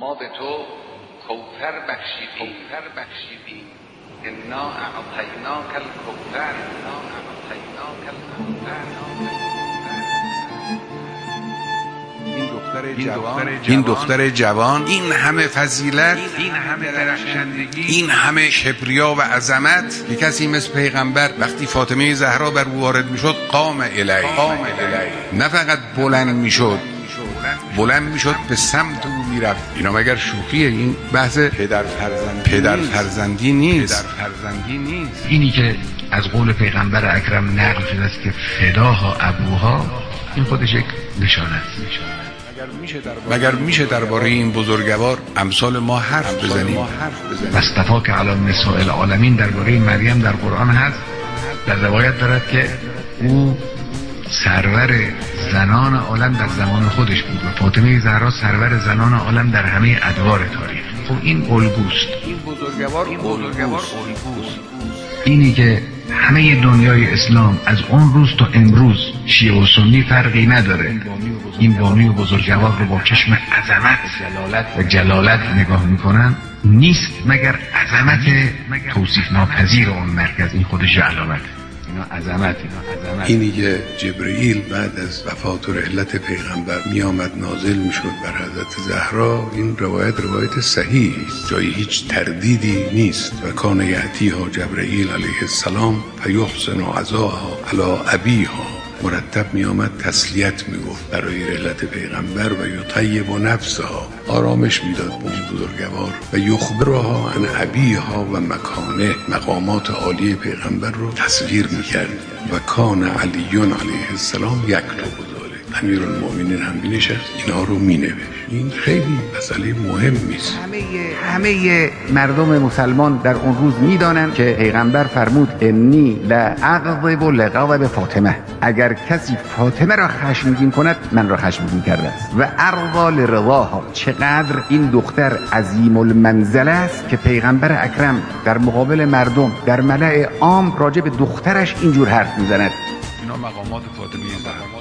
ما به تو کوثر بخشیدیم. کوثر بخشیدیم. انا اعطیناک الکوثر انا اعطیناک الکوثر این دختر جوان. این همه فضیلت. این همه درخشندگی. این همه کبریا و عظمت. که کسی مثل پیغمبر وقتی فاطمه زهرا بر او وارد می‌شد قام الی نه فقط بلند می‌شد. بلند می‌شد به سمت او می‌رفت. اینا مگر شوخیه این بحث پدر فرزندی پدر فرزندی نیست. پدر فرزندی نیست. اینی که از قول پیغمبر اکرم نقل شده است که فداها ابوها این خودش یک نشانه است. مگر میشه درباره این بزرگوار امثال ما حرف بزنیم؟ مصطفا که علی نساء العالمین درباره مریم در قرآن هست در روایت دارد که او سرور زنان عالم در زمان خودش بود و فاطمه زهرا سرور زنان عالم در همه ادوار تاریخ. خب این الگوست. این بزرگوار این بزرگوار الگوست. اینی که همه دنیای اسلام از اون روز تا امروز شیعه و سنی فرقی نداره. این بانی و بزرگوار. رو با چشم عظمت و جلالت نگاه می‌کنن. نیست مگر عظمت توصیف ناپذیر اون مرکز. این خودش علامت اینا عظمت اینی که جبرئیل بعد از وفات و رحلت پیغمبر می آمد نازل می شد بر حضرت زهرا این روایت روایت صحیح است. جای هیچ تردیدی نیست. و کان یعتیها جبرئیل علیه السلام فیحسن عزاها علی ابیها. مرتب می آمد تسلیت می گفت برای رحلت پیغمبر و یطیب و نفسها. آرامش می‌داد به اون بزرگوار و یخبرها عن ابیها و مکانه. مقامات عالی پیغمبر رو تصویر می کرد و کان علیون علیه السلام یک امیر المؤمنین هم بینشست اینا رو می نوشت این خیلی مسئله مهمی است همه همه مردم مسلمان در اون روز می‌دانند که پیغمبر فرمود انی لاغضب لغضب فاطمه. اگر کسی فاطمه را خشمگین کند من را خشمگین کرده است. و ارضا لرضاها چقدر این دختر عظیم المنزل است که پیغمبر اکرم در مقابل مردم در ملع عام راجع به دخترش اینجور حرف می‌زند. اینا مقامات فاطمه زهرا